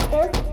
Right there.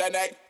that neck.